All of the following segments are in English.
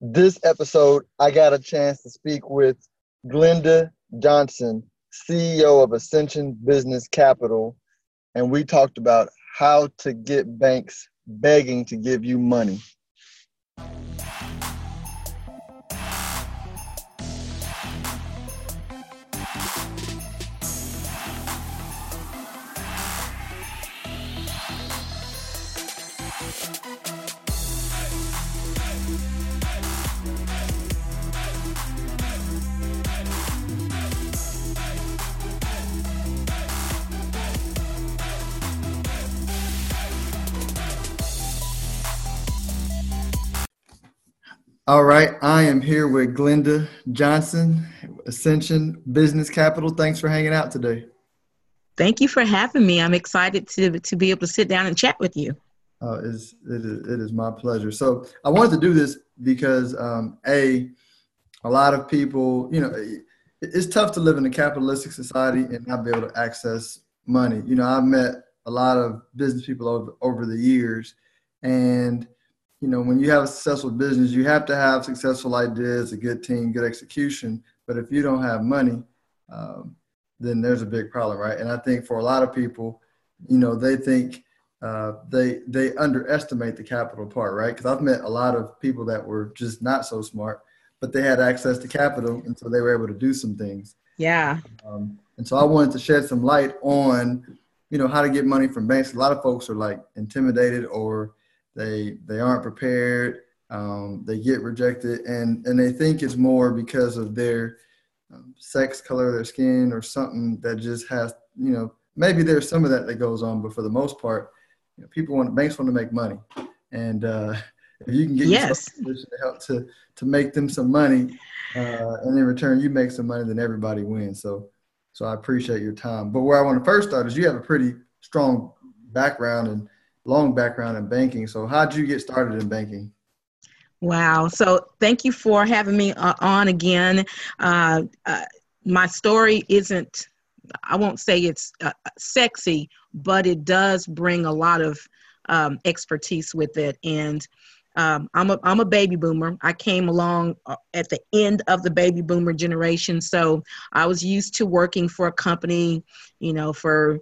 this episode, I got a chance to speak with Glenda Johnson, CEO of Ascension Business Capital, and we talked about how to get banks begging to give you money. All right, I am here with Glenda Johnson, Ascension Business Capital. Thanks for hanging out today. Thank you for having me. I'm excited to to be able to sit down and chat with you. Uh, it, is, it, is, it is my pleasure. So I wanted to do this because um, a a lot of people, you know, it's tough to live in a capitalistic society and not be able to access money. You know, I've met a lot of business people over over the years, and you know, when you have a successful business, you have to have successful ideas, a good team, good execution. But if you don't have money, um, then there's a big problem, right? And I think for a lot of people, you know, they think uh, they they underestimate the capital part, right? Because I've met a lot of people that were just not so smart, but they had access to capital, and so they were able to do some things. Yeah. Um, and so I wanted to shed some light on, you know, how to get money from banks. A lot of folks are like intimidated or they they aren't prepared. Um, they get rejected, and and they think it's more because of their um, sex, color of their skin, or something that just has you know maybe there's some of that that goes on, but for the most part, you know, people want banks want to make money, and uh, if you can get yes. to help to to make them some money, uh, and in return you make some money, then everybody wins. So so I appreciate your time. But where I want to first start is you have a pretty strong background and long background in banking. So, how'd you get started in banking? Wow. So, thank you for having me uh, on again. Uh, uh, my story isn't, I won't say it's uh, sexy, but it does bring a lot of um, expertise with it. And um, I'm a I'm a baby boomer. I came along uh, at the end of the baby boomer generation, so I was used to working for a company, you know, for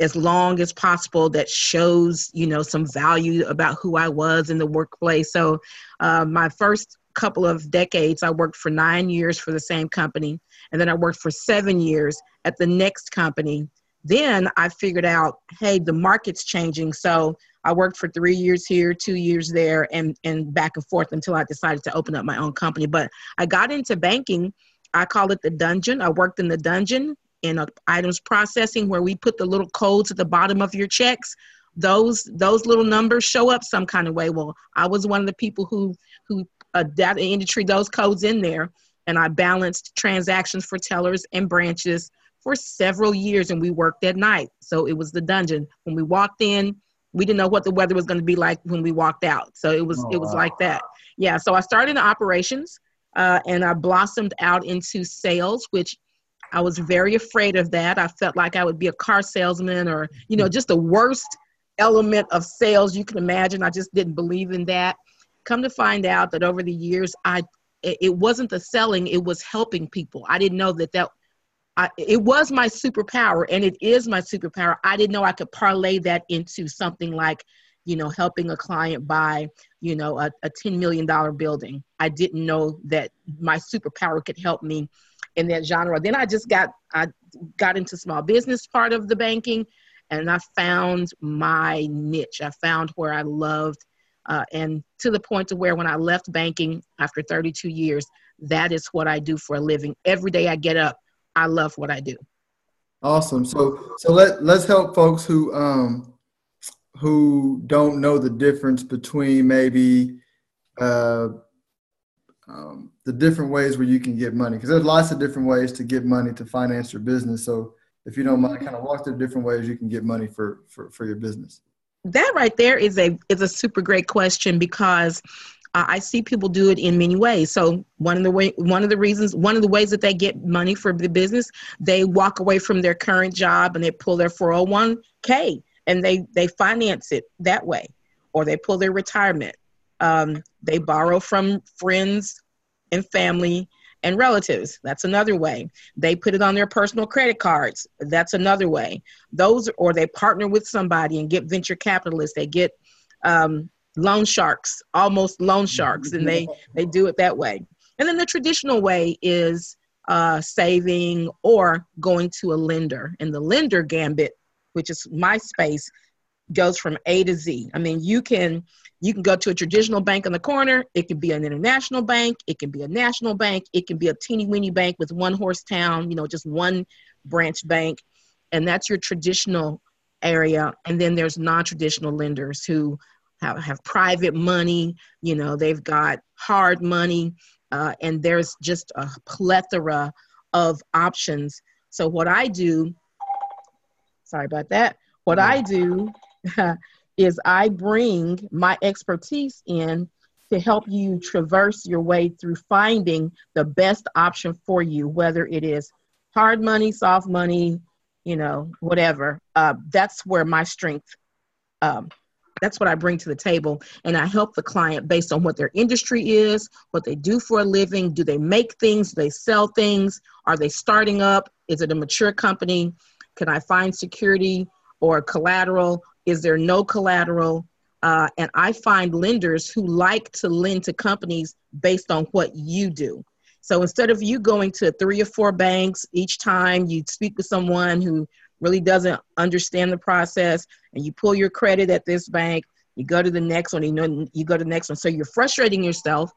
as long as possible that shows you know some value about who i was in the workplace. So uh, my first couple of decades i worked for nine years for the same company and then i worked for seven years at the next company. Then i figured out hey the market's changing. So i worked for three years here two years there and and back and forth until i decided to open up my own company. But i got into banking. I call it the dungeon. I worked in the dungeon in a items processing where we put the little codes at the bottom of your checks those those little numbers show up some kind of way. Well i was one of the people who who uh, data entry those codes in there and i balanced transactions for tellers and branches for several years and we worked at night. So it was the dungeon. When we walked in we didn't know what the weather was going to be like when we walked out. So it was oh, it was wow. like that. Yeah so i started in operations uh, and i blossomed out into sales which I was very afraid of that. I felt like I would be a car salesman or, you know, just the worst element of sales you can imagine. I just didn't believe in that. Come to find out that over the years, I it wasn't the selling, it was helping people. I didn't know that that I, it was my superpower and it is my superpower. I didn't know I could parlay that into something like, you know, helping a client buy, you know, a, a $10 million building. I didn't know that my superpower could help me in that genre. Then I just got I got into small business part of the banking, and I found my niche. I found where I loved, uh, and to the point to where when I left banking after 32 years, that is what I do for a living. Every day I get up, I love what I do. Awesome. So so let let's help folks who um who don't know the difference between maybe uh um, the different ways where you can get money because there's lots of different ways to get money to finance your business. So if you don't mind, kind of walk through different ways you can get money for for, for your business. That right there is a is a super great question because uh, I see people do it in many ways. So one of the way one of the reasons one of the ways that they get money for the business, they walk away from their current job and they pull their 401k and they they finance it that way, or they pull their retirement Um, they borrow from friends and family and relatives. That's another way. They put it on their personal credit cards. That's another way. Those, or they partner with somebody and get venture capitalists. They get um, loan sharks, almost loan sharks, and they they do it that way. And then the traditional way is uh, saving or going to a lender. And the lender gambit, which is my space, goes from A to Z. I mean, you can you can go to a traditional bank on the corner. It can be an international bank. It can be a national bank. It can be a teeny weeny bank with one horse town. You know, just one branch bank, and that's your traditional area. And then there's non-traditional lenders who have, have private money. You know, they've got hard money, uh, and there's just a plethora of options. So what I do, sorry about that. What I do is I bring my expertise in to help you traverse your way through finding the best option for you, whether it is hard money, soft money, you know, whatever. Uh, that's where my strength, um, that's what I bring to the table. And I help the client based on what their industry is, what they do for a living. Do they make things? Do they sell things? Are they starting up? Is it a mature company? Can I find security or collateral? Is there no collateral? Uh, and I find lenders who like to lend to companies based on what you do. So instead of you going to three or four banks each time you speak with someone who really doesn't understand the process, and you pull your credit at this bank, you go to the next one, you know, you go to the next one. So you're frustrating yourself,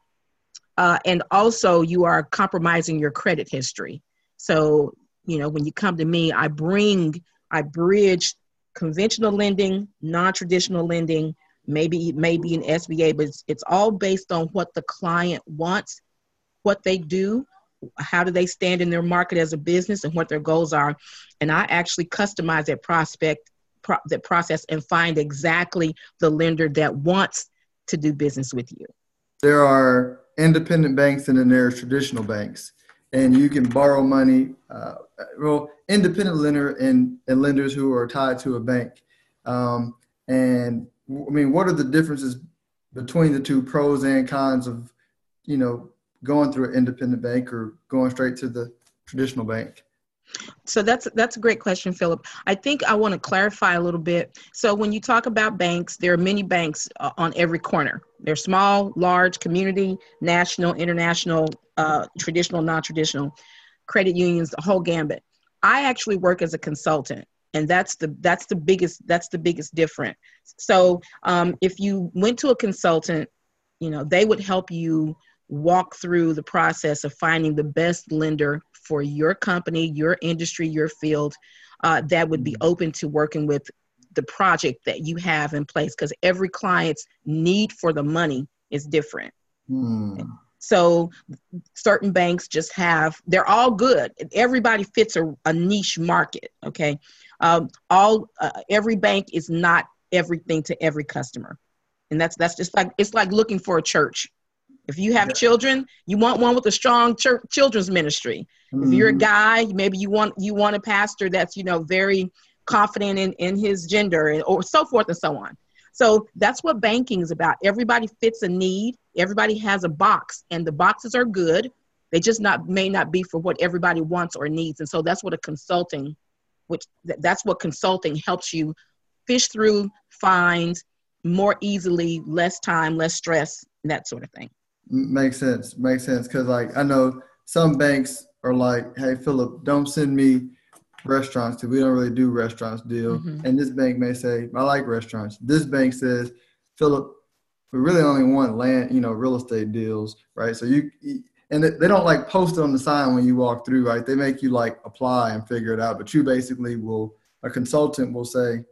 uh, and also you are compromising your credit history. So you know, when you come to me, I bring, I bridge conventional lending, non-traditional lending, maybe maybe an SBA, but it's, it's all based on what the client wants, what they do, how do they stand in their market as a business, and what their goals are. And I actually customize that prospect pro, that process and find exactly the lender that wants to do business with you. There are independent banks and then there are traditional banks and you can borrow money. Uh, well, independent lender and, and lenders who are tied to a bank. Um, and I mean, what are the differences between the two pros and cons of, you know, going through an independent bank or going straight to the traditional bank? So that's that's a great question, Philip. I think I want to clarify a little bit. So when you talk about banks, there are many banks uh, on every corner. They're small, large, community, national, international, uh, traditional, non-traditional, credit unions, the whole gambit. I actually work as a consultant, and that's the that's the biggest that's the biggest difference. So um, if you went to a consultant, you know they would help you walk through the process of finding the best lender for your company, your industry, your field uh, that would be mm-hmm. open to working with the project that you have in place because every client's need for the money is different. Hmm. So certain banks just have, they're all good. Everybody fits a, a niche market. Okay. Um, all, uh, every bank is not everything to every customer. And that's, that's just like, it's like looking for a church. If you have yeah. children, you want one with a strong church, children's ministry. Mm-hmm. If you're a mm-hmm. guy, maybe you want you want a pastor that's you know very confident in in his gender and, or so forth and so on. So that's what banking is about. Everybody fits a need. Everybody has a box, and the boxes are good. They just not may not be for what everybody wants or needs. And so that's what a consulting, which that's what consulting helps you fish through, find more easily, less time, less stress, that sort of thing. Makes sense. Makes sense. Cause like I know some banks are like, hey Philip, don't send me restaurants because we don't really do restaurants deal. Mm-hmm. And this bank may say, I like restaurants. This bank says, Philip, we really only want land, you know, real estate deals, right? So you and they don't like post it on the sign when you walk through, right? They make you like apply and figure it out. But you basically will a consultant will say,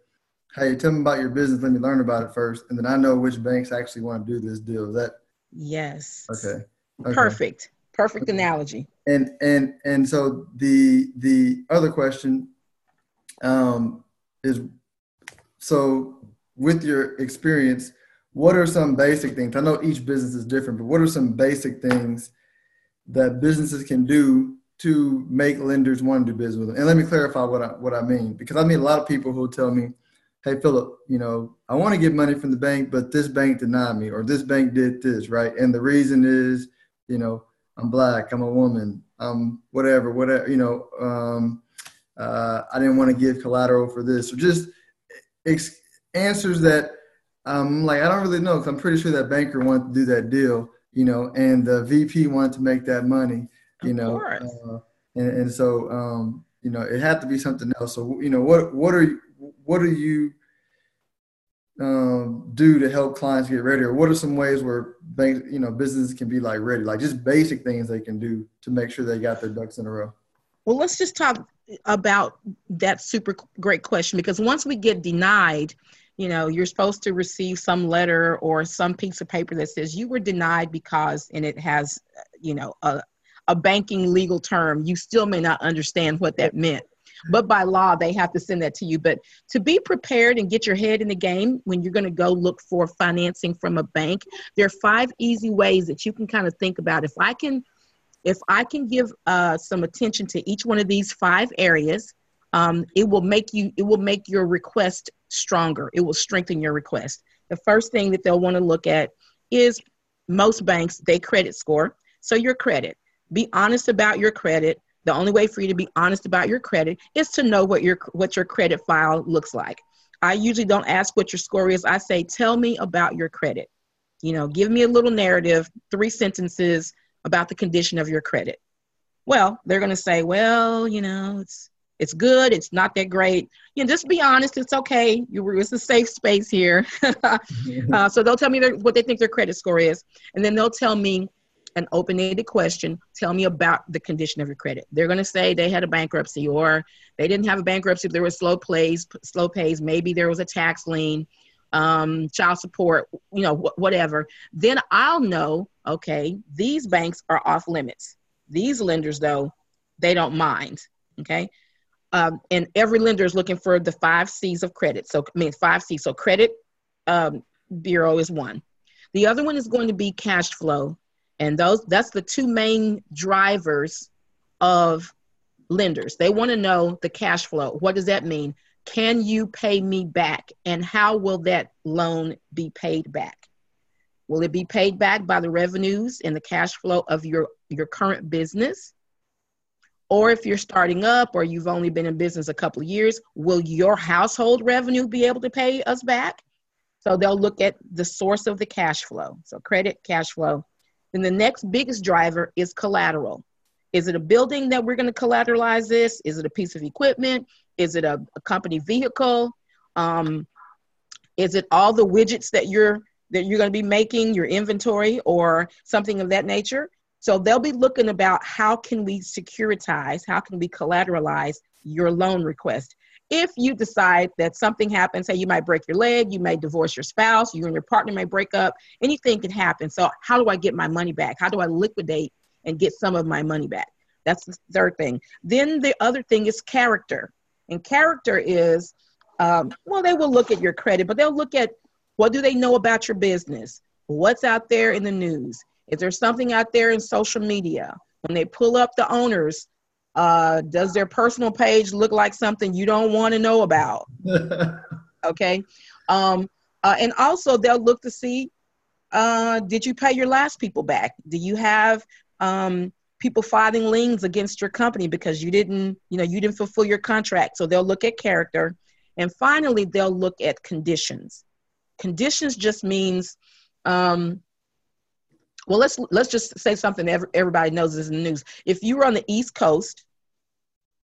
Hey, tell me about your business. Let me learn about it first. And then I know which banks actually want to do this deal. Is that Yes. Okay. okay. Perfect. Perfect okay. analogy. And and and so the the other question um, is so with your experience, what are some basic things? I know each business is different, but what are some basic things that businesses can do to make lenders want to do business with them? And let me clarify what I what I mean because I meet a lot of people who tell me, hey Philip, you know, I want to get money from the bank, but this bank denied me, or this bank did this, right? And the reason is, you know, I'm black, I'm a woman, I'm whatever, whatever, you know, um, uh, I didn't want to give collateral for this, or just ex- answers that I'm like, I don't really know, because I'm pretty sure that banker wanted to do that deal, you know, and the VP wanted to make that money, you of know, uh, and, and so, um, you know, it had to be something else. So, you know, what, what are you, what do you um, do to help clients get ready, or what are some ways where you know, businesses can be like ready, like just basic things they can do to make sure they got their ducks in a row? Well, let's just talk about that super great question because once we get denied, you know, you're supposed to receive some letter or some piece of paper that says you were denied because, and it has, you know, a, a banking legal term. You still may not understand what that meant but by law they have to send that to you. But to be prepared and get your head in the game when you're going to go look for financing from a bank there are five easy ways that you can kind of think about. If i can if i can give uh, some attention to each one of these five areas um, it will make you it will make your request stronger. It will strengthen your request. The first thing that they'll want to look at is most banks they credit score. So your credit. Be honest about your credit the only way for you to be honest about your credit is to know what your what your credit file looks like. I usually don't ask what your score is. I say, "Tell me about your credit." You know, give me a little narrative, three sentences about the condition of your credit. Well, they're going to say, "Well, you know, it's it's good. It's not that great. You know, just be honest. It's okay. You it's a safe space here. uh, so they'll tell me their, what they think their credit score is, and then they'll tell me an open-ended question. Tell me about the condition of your credit. They're going to say they had a bankruptcy, or they didn't have a bankruptcy. There was slow plays, slow pays. Maybe there was a tax lien, um, child support. You know, wh- whatever. Then I'll know. Okay, these banks are off limits. These lenders, though, they don't mind. Okay. Um, and every lender is looking for the five C's of credit. So, I mean, five C's. So, credit um, bureau is one. The other one is going to be cash flow and those that's the two main drivers of lenders. They want to know the cash flow. What does that mean? Can you pay me back? And how will that loan be paid back? Will it be paid back by the revenues and the cash flow of your your current business? Or if you're starting up or you've only been in business a couple of years will your household revenue be able to pay us back? So they'll look at the source of the cash flow. So credit cash flow then the next biggest driver is collateral. Is it a building that we're going to collateralize this? Is it a piece of equipment? Is it a, a company vehicle? Um, is it all the widgets that you're that you're going to be making, your inventory, or something of that nature? So they'll be looking about how can we securitize, how can we collateralize your loan request if you decide that something happens, say you might break your leg, you may divorce your spouse, you and your partner may break up, anything can happen. So, how do I get my money back? How do I liquidate and get some of my money back? That's the third thing. Then the other thing is character. And character is, um, well, they will look at your credit, but they'll look at what do they know about your business? What's out there in the news? Is there something out there in social media? When they pull up the owners, uh, does their personal page look like something you don't want to know about? okay. Um, uh, and also, they'll look to see uh, did you pay your last people back? Do you have um, people filing liens against your company because you didn't, you know, you didn't fulfill your contract? So they'll look at character. And finally, they'll look at conditions. Conditions just means um, well let's let's just say something everybody knows is in the news. If you were on the east coast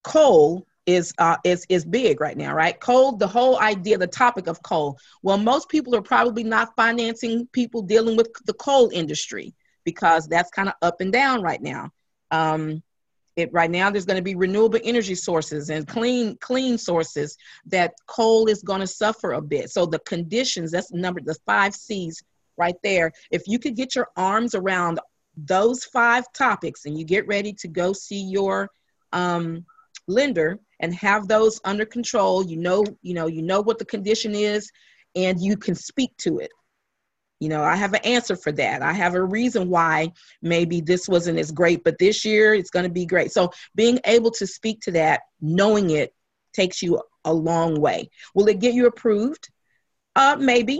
coal is uh, is is big right now right? Coal the whole idea the topic of coal. Well most people are probably not financing people dealing with the coal industry because that's kind of up and down right now. Um, it right now there's going to be renewable energy sources and clean clean sources that coal is going to suffer a bit. So the conditions that's number the five c's right there. If you could get your arms around those five topics and you get ready to go see your um, lender and have those under control, you know, you know, you know what the condition is, and you can speak to it. You know, I have an answer for that. I have a reason why maybe this wasn't as great, but this year it's going to be great. So being able to speak to that, knowing it, takes you a long way. Will it get you approved? Uh, maybe,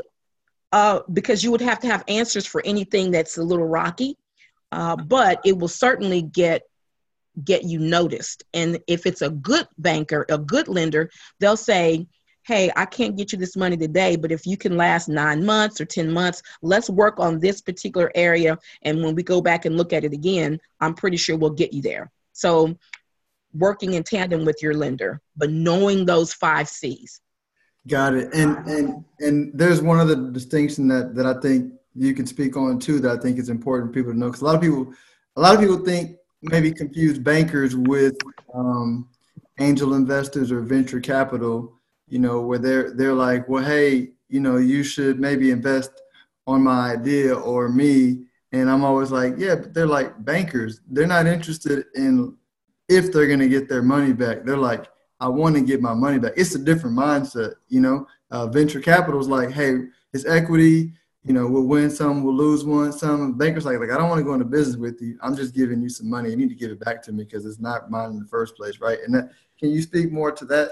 uh, because you would have to have answers for anything that's a little rocky. Uh, but it will certainly get get you noticed. And if it's a good banker, a good lender, they'll say, hey, I can't get you this money today, but if you can last nine months or 10 months, let's work on this particular area. And when we go back and look at it again, I'm pretty sure we'll get you there. So, working in tandem with your lender, but knowing those five C's. Got it. And and and there's one other distinction that that I think you can speak on too that I think is important for people to know because a lot of people a lot of people think maybe confuse bankers with um, angel investors or venture capital you know, where they're they're like, well, hey, you know, you should maybe invest on my idea or me. And I'm always like, yeah, but they're like bankers. They're not interested in if they're gonna get their money back. They're like, I want to get my money back. It's a different mindset, you know. Uh, venture capital is like, hey, it's equity. You know, we'll win some, we'll lose one. Some bankers like, like I don't want to go into business with you. I'm just giving you some money. You need to give it back to me because it's not mine in the first place, right? And that, can you speak more to that?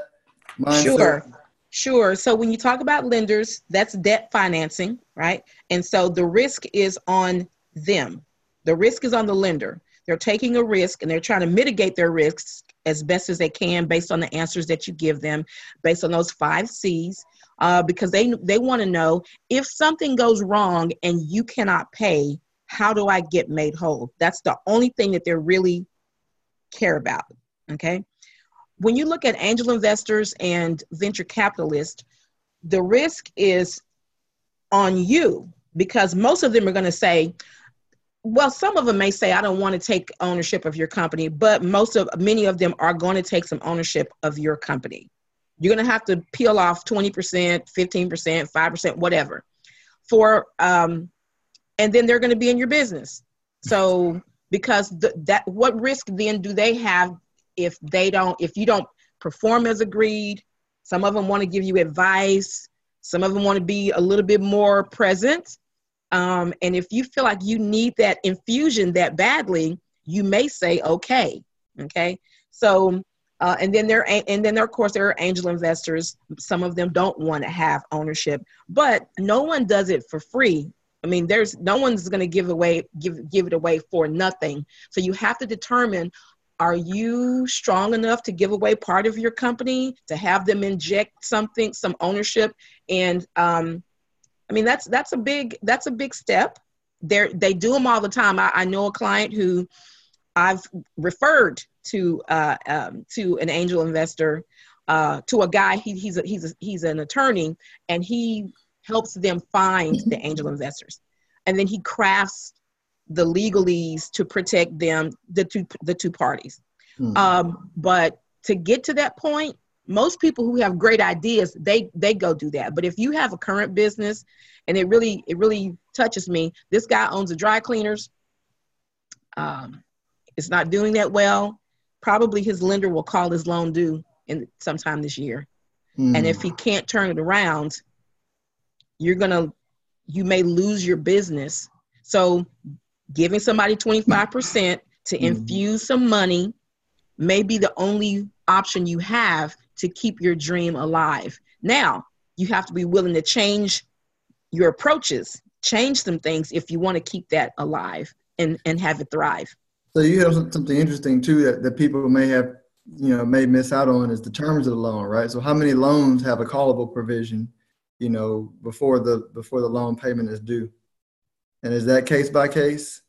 mindset? Sure. Sure. So when you talk about lenders, that's debt financing, right? And so the risk is on them. The risk is on the lender. They're taking a risk and they're trying to mitigate their risks as best as they can based on the answers that you give them, based on those five C's, uh, because they they want to know if something goes wrong and you cannot pay, how do I get made whole? That's the only thing that they really care about. Okay when you look at angel investors and venture capitalists, the risk is on you because most of them are going to say, well, some of them may say, I don't want to take ownership of your company, but most of many of them are going to take some ownership of your company. You're going to have to peel off 20%, 15%, 5%, whatever for, um, and then they're going to be in your business. So, because the, that, what risk then do they have if they don't if you don't perform as agreed some of them want to give you advice some of them want to be a little bit more present um, and if you feel like you need that infusion that badly you may say okay okay? So uh, and then there and then there of course there are angel investors. Some of them don't want to have ownership but no one does it for free. I mean there's no one's going to give away give give it away for nothing. So you have to determine are you strong enough to give away part of your company to have them inject something some ownership? And um, i mean that's that's a big that's a big step. They they do them all the time. I, I, know a client who i've referred to uh, um, to an angel investor uh, to a guy. He, he's a, he's a, he's an attorney and he helps them find the angel investors. And then he crafts the legalese to protect them, the two the two parties. Mm-hmm. Um, but to get to that point, most people who have great ideas, they they go do that. But if you have a current business, and it really it really touches me, this guy owns a dry cleaners. Um, it's not doing that well. Probably his lender will call his loan due in sometime this year, mm-hmm. and if he can't turn it around, you're gonna you may lose your business. So giving somebody 25% to mm-hmm. infuse some money may be the only option you have to keep your dream alive. Now, you have to be willing to change your approaches, change some things if you want to keep that alive and, and have it thrive. So you have something interesting too that, that people may have, you know, may miss out on is the terms of the loan, right? So how many loans have a callable provision, you know, before the before the loan payment is due? And is that case by case?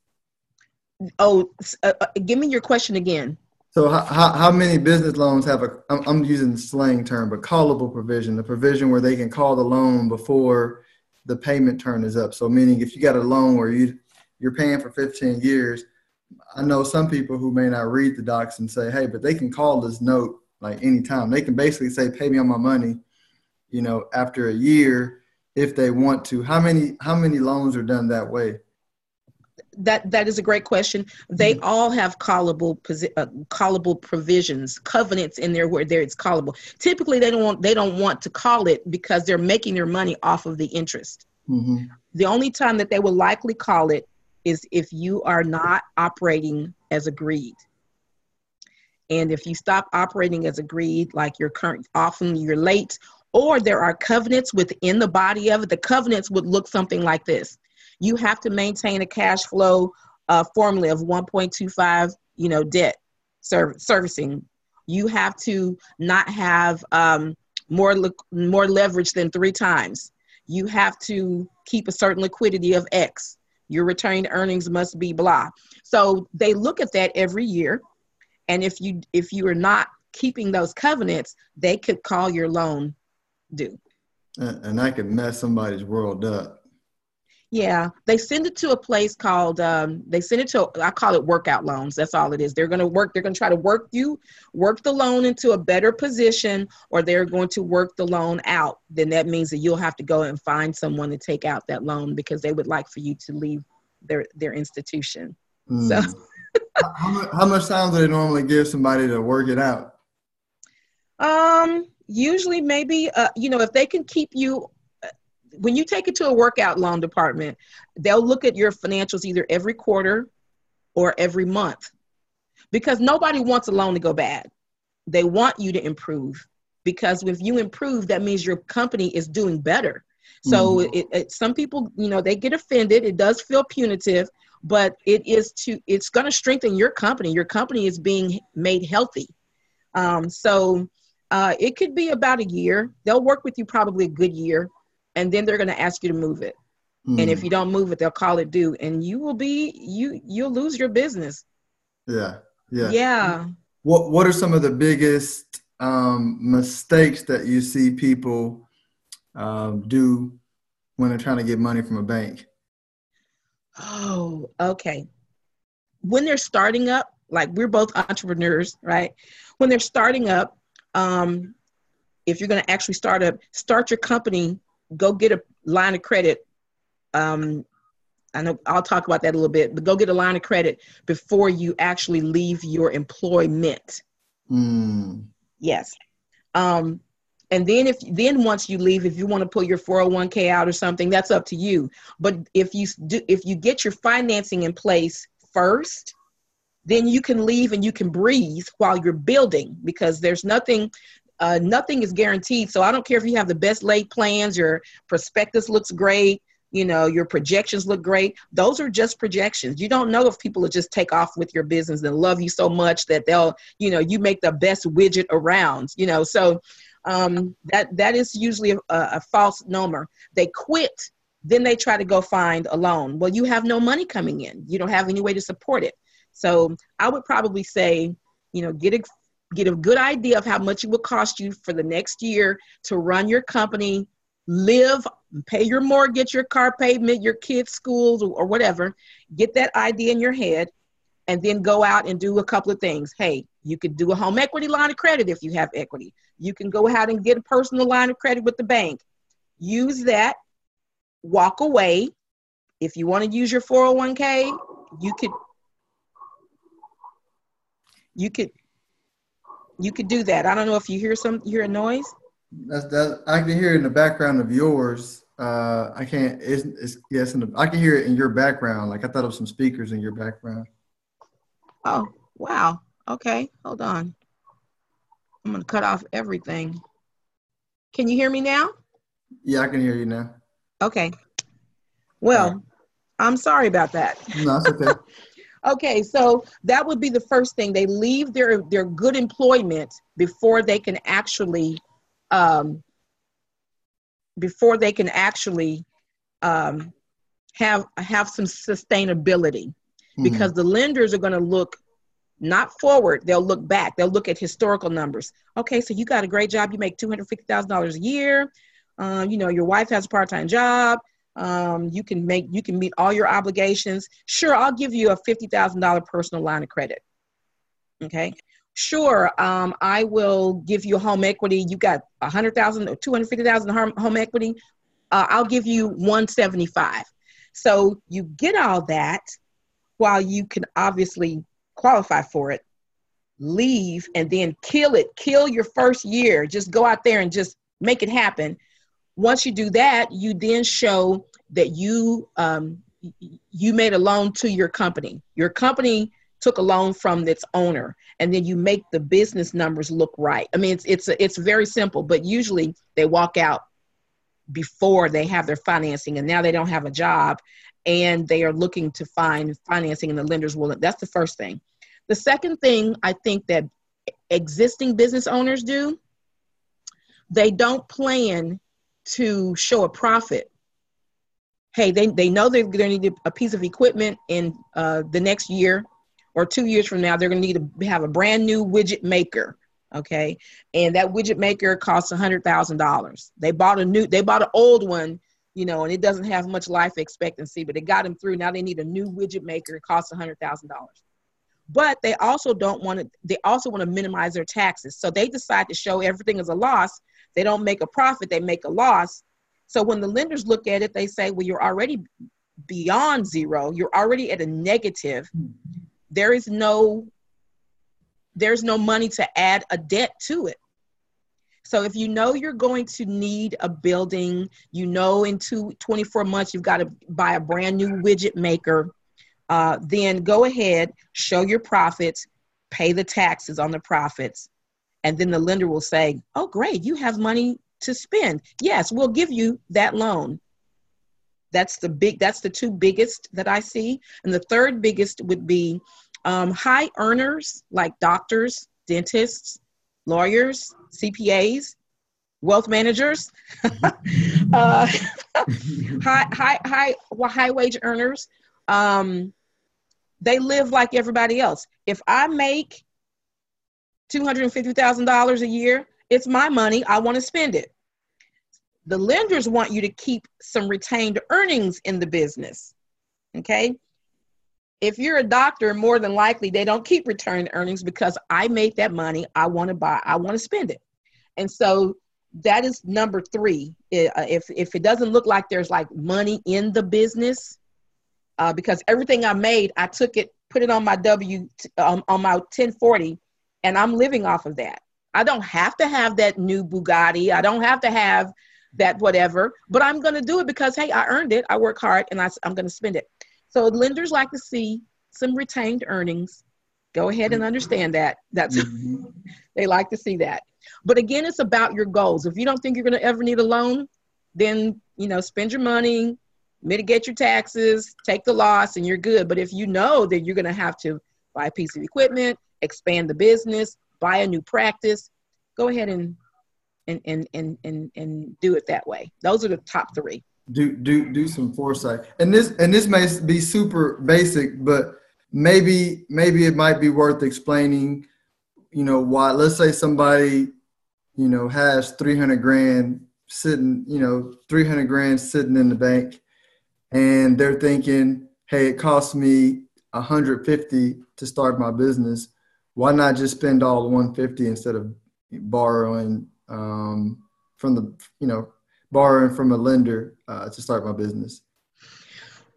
Oh, uh, uh, give me your question again. So how, how, many business loans have a, I'm, I'm using the slang term, but callable provision, the provision where they can call the loan before the payment term is up. So meaning if you got a loan where you, you're paying for 15 years, I know some people who may not read the docs and say, hey, but they can call this note like anytime. They can basically say, pay me on my money, you know, after a year if they want to. How many how many loans are done that way? That that is a great question. They mm-hmm. all have callable uh, callable provisions, covenants in there where there it's callable. Typically, they don't want they don't want to call it because they're making their money off of the interest. Mm-hmm. The only time that they will likely call it is if you are not operating as agreed. And if you stop operating as agreed, like you're current, often you're late, or there are covenants within the body of it, the covenants would look something like this. You have to maintain a cash flow uh, formula of 1.25, you know, debt servicing. You have to not have um, more more leverage than three times. You have to keep a certain liquidity of X. Your retained earnings must be blah. So they look at that every year, and if you if you are not keeping those covenants, they could call your loan due. And that could mess somebody's world up. Yeah, they send it to a place called um, they send it to I call it workout loans. That's all it is. They're going to work. They're going to try to work you work the loan into a better position, or they're going to work the loan out. Then that means that you'll have to go and find someone to take out that loan because they would like for you to leave their their institution. Mm. So, how, much, how much time do they normally give somebody to work it out? Um, usually maybe uh, you know if they can keep you when you take it to a workout loan department, they'll look at your financials either every quarter or every month because nobody wants a loan to go bad. They want you to improve because if you improve, that means your company is doing better. So mm it, it, some people, you know, they get offended. It does feel punitive, but it is to it's going to strengthen your company. Your company is being made healthy. Um, so uh, it could be about a year. They'll work with you probably a good year and then they're going to ask you to move it. Mm. And if hmm. you don't move it, they'll call it due, and you will be you you'll lose your business. Yeah, yeah, yeah. What What are some of the biggest um, mistakes that you see people um, do when they're trying to get money from a bank? Oh, okay. When they're starting up, like we're both entrepreneurs, right? When they're starting up, um, if you're going to actually start up, start your company go get a line of credit. Um, I know I'll talk about that a little bit, but go get a line of credit before you actually leave your employment. Mm. Yes. Um, and then if then once you leave, if you want to pull your 401k out or something, that's up to you. But if you do, if you get your financing in place first, then you can leave and you can breathe while you're building because there's nothing uh, nothing is guaranteed. So I don't care if you have the best laid plans, your prospectus looks great, you know, your projections look great. Those are just projections. You don't know if people will just take off with your business and love you so much that they'll, you know, you make the best widget around, you know. So um, that that is usually a, a false number. They quit, then they try to go find a loan. Well, you have no money coming in. You don't have any way to support it. So I would probably say, you know, get a get a good idea of how much it will cost you for the next year to run your company, live, pay your mortgage, your car payment, your kids' schools, or whatever. Get that idea in your head and then go out and do a couple of things. Hey, you could do a home equity line of credit if you have equity. You can go out and get a personal line of credit with the bank. Use that, walk away. If you want to use your 401k, you could you could you could do that. I don't know if you hear some you hear a noise. That's that I can hear it in the background of yours. Uh, I can't. It's, it's yes, in the, I can hear it in your background. Like I thought of some speakers in your background. Oh wow. Okay, hold on. I'm gonna cut off everything. Can you hear me now? Yeah, I can hear you now. Okay. Well, right. I'm sorry about that. No, it's okay. Okay, so that would be the first thing. They leave their their good employment before they can actually um, before they can actually um, have have some sustainability mm-hmm. because the lenders are going to look not forward they'll look back they'll look at historical numbers okay so you got a great job you make $250000 a year uh, you know your wife has a part-time job um, you can make you can meet all your obligations. Sure i'll give you a $50000 personal line of credit. Okay? Sure um, i will give you home equity. You got a 100000 or 250000 home equity. Uh, i'll give you 175 so you get all that while you can obviously qualify for it leave and then kill it. Kill your first year. Just go out there and just make it happen once you do that, you then show that you um, you made a loan to your company. Your company took a loan from its owner and then you make the business numbers look right i mean it's it's it's very simple but usually they walk out before they have their financing and now they don't have a job and they are looking to find financing and the lenders will that's the first thing the second thing i think that existing business owners do they don't plan to show a profit. Hey they, they know they're going to need a piece of equipment in uh, the next year or two years from now they're going to need to have a brand new widget maker okay? And that widget maker costs a hundred thousand dollars. They bought a new they bought an old one you know and it doesn't have much life expectancy but it got them through. Now they need a new widget maker it costs a hundred thousand dollars. But they also don't want to they also want to minimize their taxes. So they decide to show everything as a loss they don't make a profit they make a loss. So when the lenders look at it they say well you're already beyond zero. You're already at a negative. There is no there's no money to add a debt to it. So if you know you're going to need a building, you know in two, 24 months you've got to buy a brand new widget maker, uh, then go ahead, show your profits, pay the taxes on the profits, and then the lender will say, "Oh, great, you have money to spend. Yes, we'll give you that loan." That's the big. That's the two biggest that I see, and the third biggest would be um, high earners like doctors, dentists, lawyers, CPAs, wealth managers, uh, high, high, high, high wage earners. Um, they live like everybody else. If I make $250,000 a year, it's my money. I want to spend it. The lenders want you to keep some retained earnings in the business. Okay if you're a doctor, more than likely they don't keep return earnings because I made that money. I want to buy, I want to spend it. And so that is number three. Uh, if, if it doesn't look like there's like money in the business, uh, because everything I made, I took it, put it on my W, um, on my 1040, and I'm living off of that. I don't have to have that new Bugatti. I don't have to have that whatever, but I'm going to do it because, hey, I earned it. I work hard and I, I'm going to spend it. So lenders like to see some retained earnings. Go ahead and understand that. That's mm-hmm. they like to see that. But again, it's about your goals. If you don't think you're going to ever need a loan, then you know spend your money, mitigate your taxes, take the loss, and you're good. But if you know that you're going to have to buy a piece of equipment, expand the business, buy a new practice, go ahead and and and and and, and do it that way. Those are the top three do do do some foresight. And this and this may be super basic, but maybe maybe it might be worth explaining. You know why? Let's say somebody, you know, has three hundred grand sitting, you know, three hundred grand sitting in the bank, and they're thinking, "Hey, it costs me a hundred fifty to start my business. Why not just spend all the one fifty instead of borrowing um, from the, you know, borrowing from a lender uh, to start my business?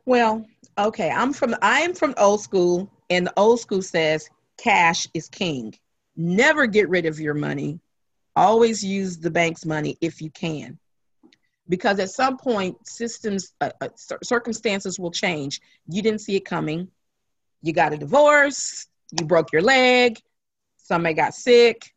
Well, okay, I'm from I'm from old school, and the old school says cash is king. Never get rid of your money. Always use the bank's money if you can, because at some point systems uh, uh, circumstances will change. You didn't see it coming. You got a divorce. You broke your leg. Somebody got sick.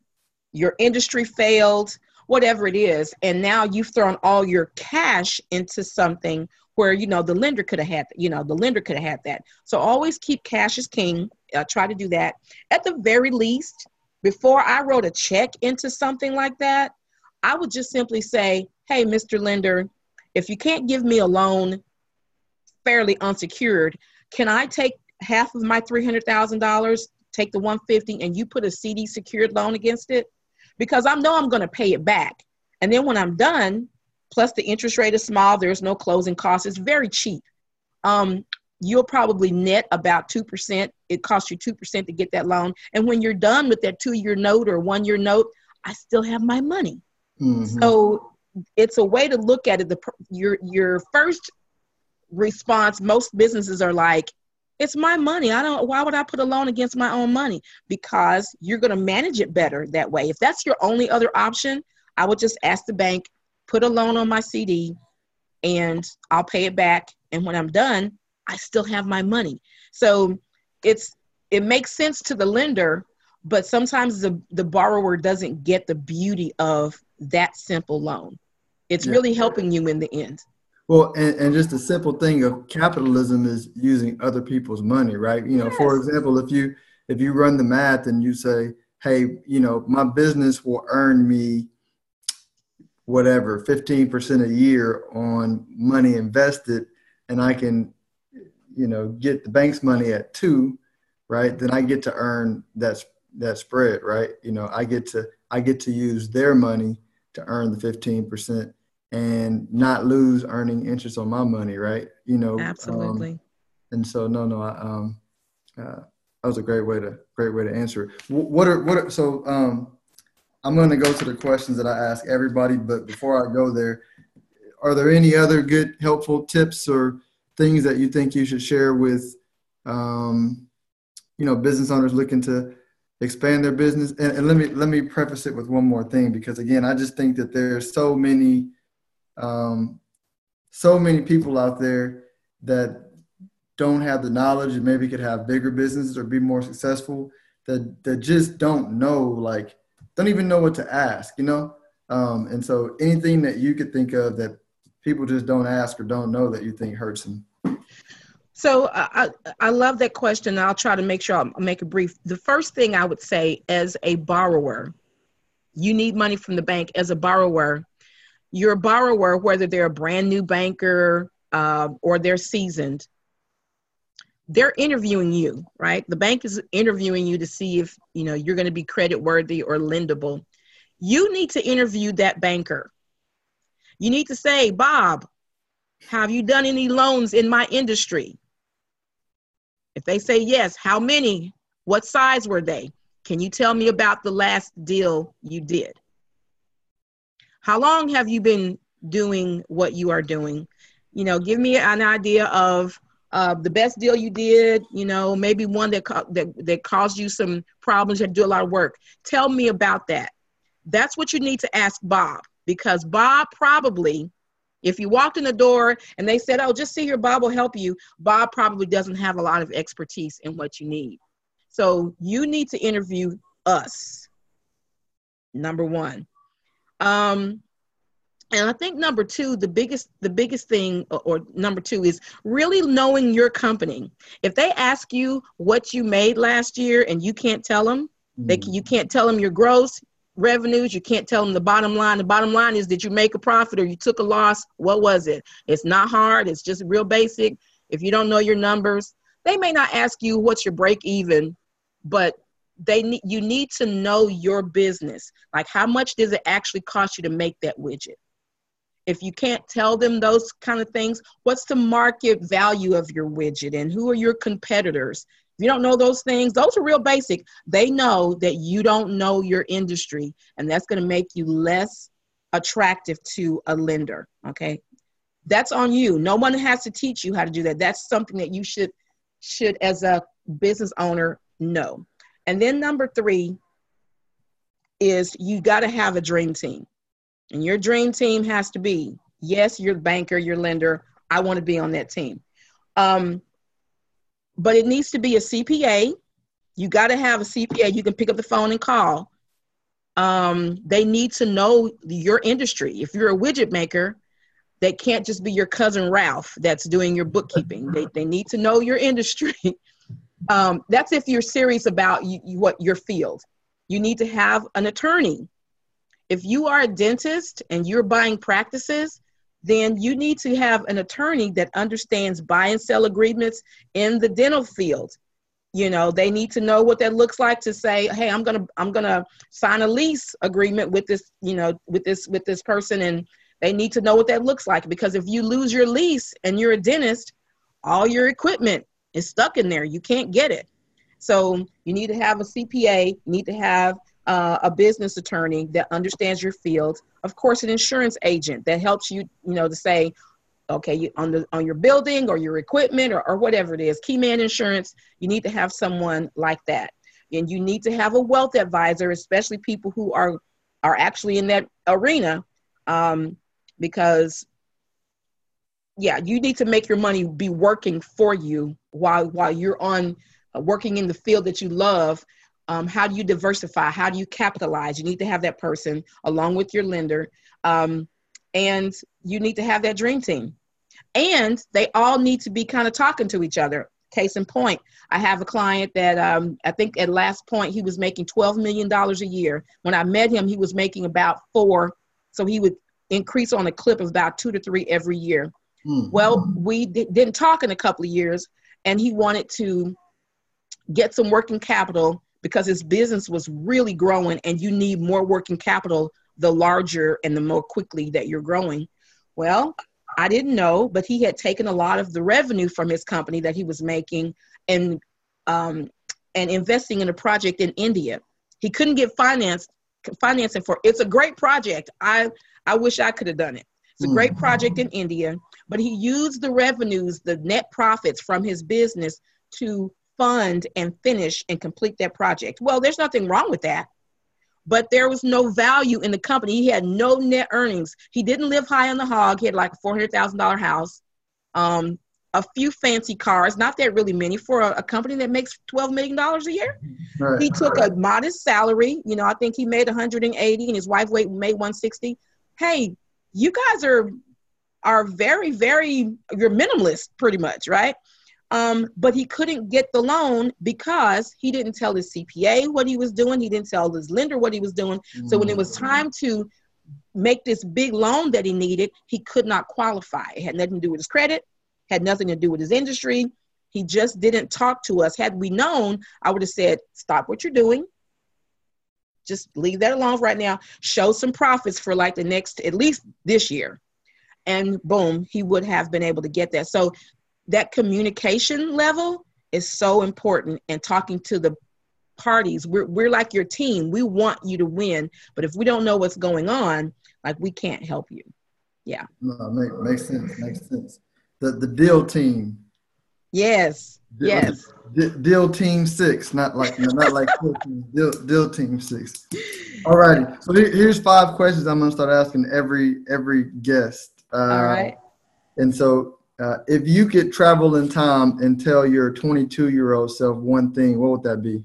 Your industry failed whatever it is and now you've thrown all your cash into something where you know the lender could have had you know the lender could have had that so always keep cash as king uh, try to do that at the very least before i wrote a check into something like that i would just simply say hey mr lender if you can't give me a loan fairly unsecured can i take half of my $300000 take the 150 and you put a cd secured loan against it because I know I'm going to pay it back. And then when I'm done, plus the interest rate is small, there's no closing costs, it's very cheap. Um, you'll probably net about 2%. It costs you 2% to get that loan. And when you're done with that two year note or one year note, I still have my money. Mm-hmm. So it's a way to look at it. The, your, your first response, most businesses are like, it's my money. I don't why would I put a loan against my own money? Because you're going to manage it better that way. If that's your only other option, I would just ask the bank, put a loan on my CD and I'll pay it back and when I'm done, I still have my money. So it's it makes sense to the lender, but sometimes the, the borrower doesn't get the beauty of that simple loan. It's yeah. really helping you in the end. Well, and, and just a simple thing of capitalism is using other people's money, right? You know, yes. for example, if you if you run the math and you say, hey, you know, my business will earn me whatever 15% a year on money invested and I can you know get the bank's money at 2 right then I get to earn that that spread right you know I get to I get to use their money to earn the 15% and not lose earning interest on my money right you know absolutely um, and so no no I um uh, that was a great way to great way to answer it. What are what are so um I'm going to go to the questions that I ask everybody, but before I go there, are there any other good, helpful tips or things that you think you should share with, um, you know, business owners looking to expand their business? And, and, let me let me preface it with one more thing, because again, I just think that there's so many, um, so many people out there that don't have the knowledge and maybe could have bigger businesses or be more successful that that just don't know like don't even know what to ask, you know? Um, and so anything that you could think of that people just don't ask or don't know that you think hurts them. So I, I love that question. I'll try to make sure I'll make it brief. The first thing I would say as a borrower, you need money from the bank as a borrower. You're borrower, whether they're a brand new banker uh, or they're seasoned, they're interviewing you, right? The bank is interviewing you to see if, you know, you're going to be credit worthy or lendable. You need to interview that banker. You need to say, Bob, have you done any loans in my industry? If they say yes, how many? What size were they? Can you tell me about the last deal you did? How long have you been doing what you are doing? You know, give me an idea of uh, the best deal you did, you know, maybe one that, co- that, that caused you some problems, to do a lot of work. Tell me about that. That's what you need to ask Bob because Bob probably, if you walked in the door and they said, oh, just see here, Bob will help you, Bob probably doesn't have a lot of expertise in what you need. So you need to interview us, number one. Um, and i think number two the biggest the biggest thing or number two is really knowing your company. If they ask you what you made last year and you can't tell them mm. they you can't tell them your gross revenues you can't tell them the bottom line. The bottom line is did you make a profit or you took a loss? What was it? It's not hard. It's just real basic. If you don't know your numbers they may not ask you what's your break even but they need you need to know your business like how much does it actually cost you to make that widget if you can't tell them those kind of things, what's the market value of your widget and who are your competitors? If you don't know those things, those are real basic. They know that you don't know your industry, and that's going to make you less attractive to a lender. Okay. That's on you. No one has to teach you how to do that. That's something that you should should as a business owner know. And then number 3 is you got to have a dream team. And your dream team has to be yes, you're banker, your lender. I want to be on that team. Um, but it needs to be a CPA. You got to have a CPA. You can pick up the phone and call. Um, they need to know your industry. If you're a widget maker, they can't just be your cousin Ralph that's doing your bookkeeping. They, they need to know your industry. um, that's if you're serious about you, you, what your field. You need to have an attorney if you are a dentist and you're buying practices, then you need to have an attorney that understands buy and sell agreements in the dental field. You know, they need to know what that looks like to say, hey, I'm gonna I'm gonna sign a lease agreement with this, you know, with this with this person, and they need to know what that looks like because if you lose your lease and you're a dentist, all your equipment is stuck in there. You can't get it. So you need to have a CPA, you need to have uh, a business attorney that understands your field, of course, an insurance agent that helps you, you know, to say, okay, you, on the on your building or your equipment or, or whatever it is, Keyman Insurance, you need to have someone like that, and you need to have a wealth advisor, especially people who are are actually in that arena, um, because yeah, you need to make your money be working for you while while you're on uh, working in the field that you love, um, how do you diversify? How do you capitalize? You need to have that person along with your lender. Um, and you need to have that dream team. And they all need to be kind of talking to each other. Case in point, I have a client that um, I think at last point he was making $12 million a year. When I met him, he was making about four. So he would increase on a clip of about two to three every year. Mm. Well, we d- didn't talk in a couple of years, and he wanted to get some working capital because his business was really growing, and you need more working capital the larger and the more quickly that you're growing. Well, I didn't know, but he had taken a lot of the revenue from his company that he was making and um, and investing in a project in India. He couldn't get finance financing for it's a great project. I I wish I could have done it. It's a great mm. project in India, but he used the revenues, the net profits from his business to fund and finish and complete that project. Well, there's nothing wrong with that but there was no value in the company. He had no net earnings. He didn't live high on the hog. He had like a four hundred thousand dollar house, um, a few fancy cars. Not that really many for a, a company that makes twelve million dollars a year. Right. He took a modest salary. You know, I think he made one hundred and eighty, and his wife made one sixty. Hey, you guys are are very very you're minimalist pretty much, right? Um, but he couldn't get the loan because he didn't tell his CPA what he was doing. He didn't tell his lender what he was doing. So when it was mm. time to make this big loan that he needed, he could not qualify. It had nothing to do with his credit, had nothing to do with his industry. He just didn't talk to us. Had we known, I would have said, stop what you're doing. Just leave that alone right now. Show some profits for like the next, at least this year. And boom, he would have been able to get that. So that communication level is so important and talking to the parties. We're, we're like your team. We want you to win but if we don't know what's going on like we can't help you. Yeah. No, make, makes sense makes sense. The the deal team. Yes deal, yes. Deal team six not like not like deal, deal team six. All righty. So here's five questions i'm going to start asking every every guest uh, all right and so uh, if you could travel in time and tell your 22 year old self one thing, what would that be?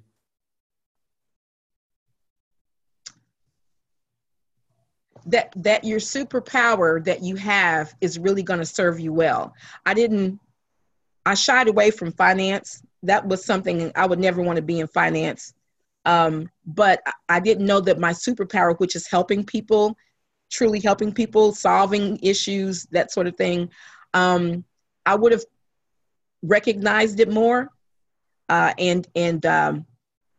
That that your superpower that you have is really going to serve you well. I didn't. I shied away from finance. That was something I would never want to be in finance. Um, but I didn't know that my superpower, which is helping people, truly helping people, solving issues, that sort of thing, um, I would have recognized it more uh, and and um,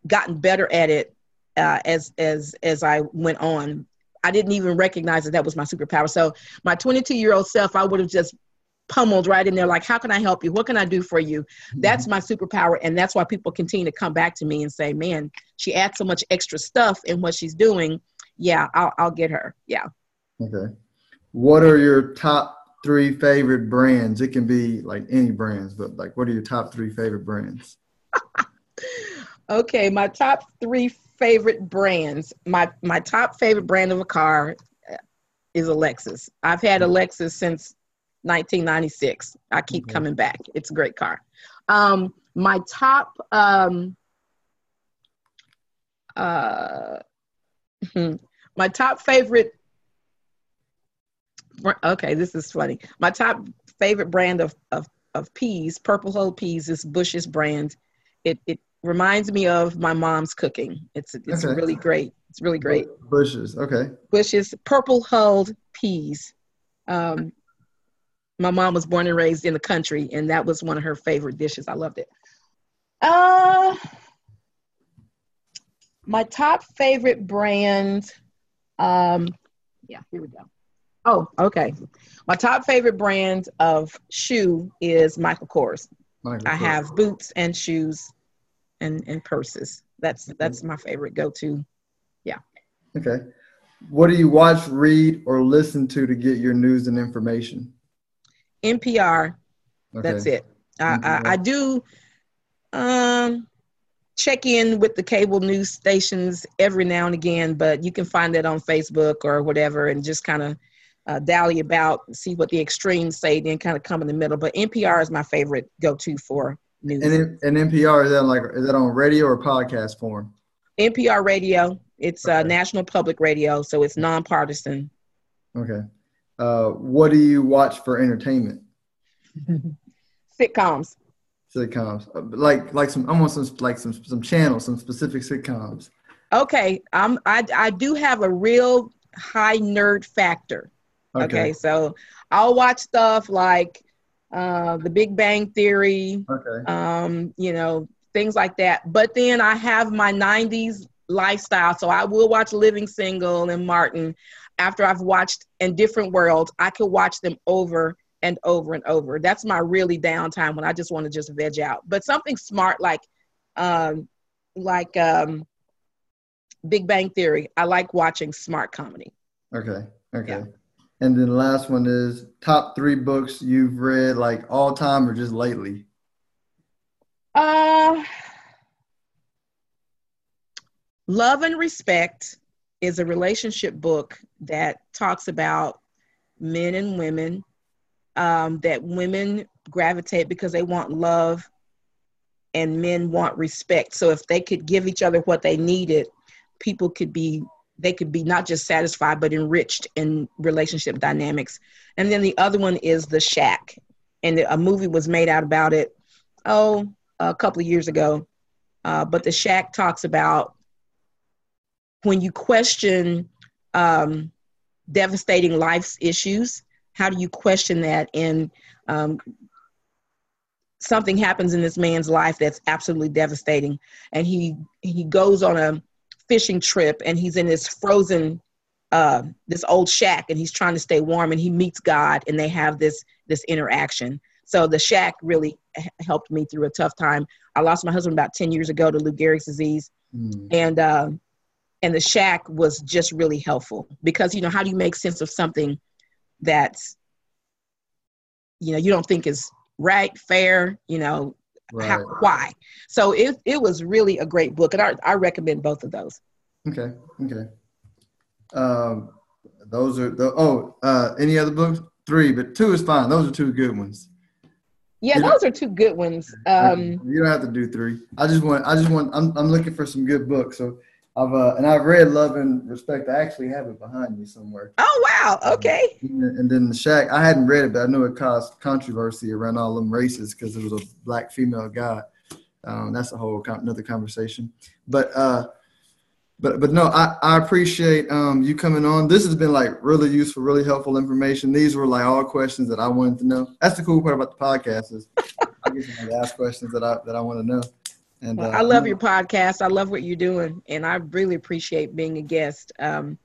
gotten better at it uh, as as as I went on. I didn't even recognize that that was my superpower. So my 22 year old self, I would have just pummeled right in there like how can i help you what can i do for you mm-hmm. that's my superpower and that's why people continue to come back to me and say man she adds so much extra stuff in what she's doing yeah i'll, I'll get her yeah okay what are your top three favorite brands? It can be like any brands, but like what are your top three favorite brands? okay, my top three favorite brands. My my top favorite brand of a car is a Lexus. I've had a Lexus since 1996. I keep mm-hmm. coming back. It's a great car. Um, my top um, uh, my top favorite okay, this is funny. My top favorite brand of, of, of peas, purple hull peas, is Bush's brand. It, it reminds me of my mom's cooking. It's, it's okay. really great. It's really great. Bush's, okay. Bush's purple hulled peas. Um, my mom was born and raised in the country, and that was one of her favorite dishes. I loved it. Uh, my top favorite brand. Um, yeah, here we go. Oh, okay. My top favorite brand of shoe is Michael Kors. Michael I Kors. have boots and shoes and, and purses. That's that's my favorite go-to. Yeah. Okay. What do you watch, read, or listen to to get your news and information? NPR. Okay. That's it. I, I, I do um check in with the cable news stations every now and again, but you can find that on Facebook or whatever and just kind of uh, dally about, see what the extremes say, then kind of come in the middle. But NPR is my favorite go to for news. And, and NPR is that like is that on radio or podcast form? NPR radio. It's uh, National Public Radio, so it's nonpartisan. Okay. Uh, what do you watch for entertainment? Sitcoms. Sitcoms, uh, like like some almost some like some some channels, some specific sitcoms. Okay, um, I I do have a real high nerd factor. Okay, okay so I'll watch stuff like uh, The Big Bang Theory. Okay. Um, you know things like that. But then I have my '90s lifestyle, so I will watch Living Single and Martin. After I've watched in different worlds, I can watch them over and over and over. That's my really downtime when I just want to just veg out. But something smart like um, like um, Big Bang Theory. I like watching smart comedy. Okay. Okay. Yeah. And then the last one is top three books you've read like all time or just lately. Uh, Love and Respect is a relationship book that talks about men and women um, that women gravitate because they want love and men want respect. So if they could give each other what they needed, people could be they could be not just satisfied but enriched in relationship dynamics. And then the other one is The Shack. And a movie was made out about it, oh, a couple of years ago. Uh, but The Shack talks about when you question um, devastating life's issues how do you question that and um, something happens in this man's life that's absolutely devastating and he he goes on a fishing trip and he's in this frozen uh, this old shack and he's trying to stay warm and he meets god and they have this this interaction so the shack really helped me through a tough time i lost my husband about 10 years ago to lou gehrig's disease mm. and uh, and the shack was just really helpful because you know how do you make sense of something that's you know you don't think is right fair you know right. how, why. So it, it was really a great book and I, I recommend both of those. Okay okay. Um those are the oh uh any other books? Three but two is fine. Those are two good ones. Yeah you those are two good ones. Um you don't have to do three. I just want i just want i'm, I'm looking for some good books so I've uh, and I've read Love and Respect. I actually have it behind me somewhere. Oh wow! Okay. And then the Shack. I hadn't read it, but I knew it caused controversy around all them races because it was a black female guy. Um, that's a whole another conversation. But uh, but but no, I I appreciate um, you coming on. This has been like really useful, really helpful information. These were like all questions that I wanted to know. That's the cool part about the podcast is I get to ask questions that I that I want to know. And well, uh, I love your podcast. I love what you're doing, and I really appreciate being a guest. Um,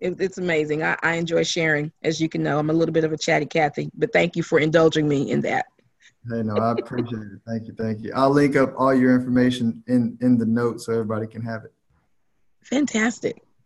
it, it's amazing. I, I enjoy sharing, as you can know. I'm a little bit of a chatty Cathy, but thank you for indulging me in that. Hey, no, I appreciate it. Thank you, thank you. I'll link up all your information in in the notes so everybody can have it. Fantastic.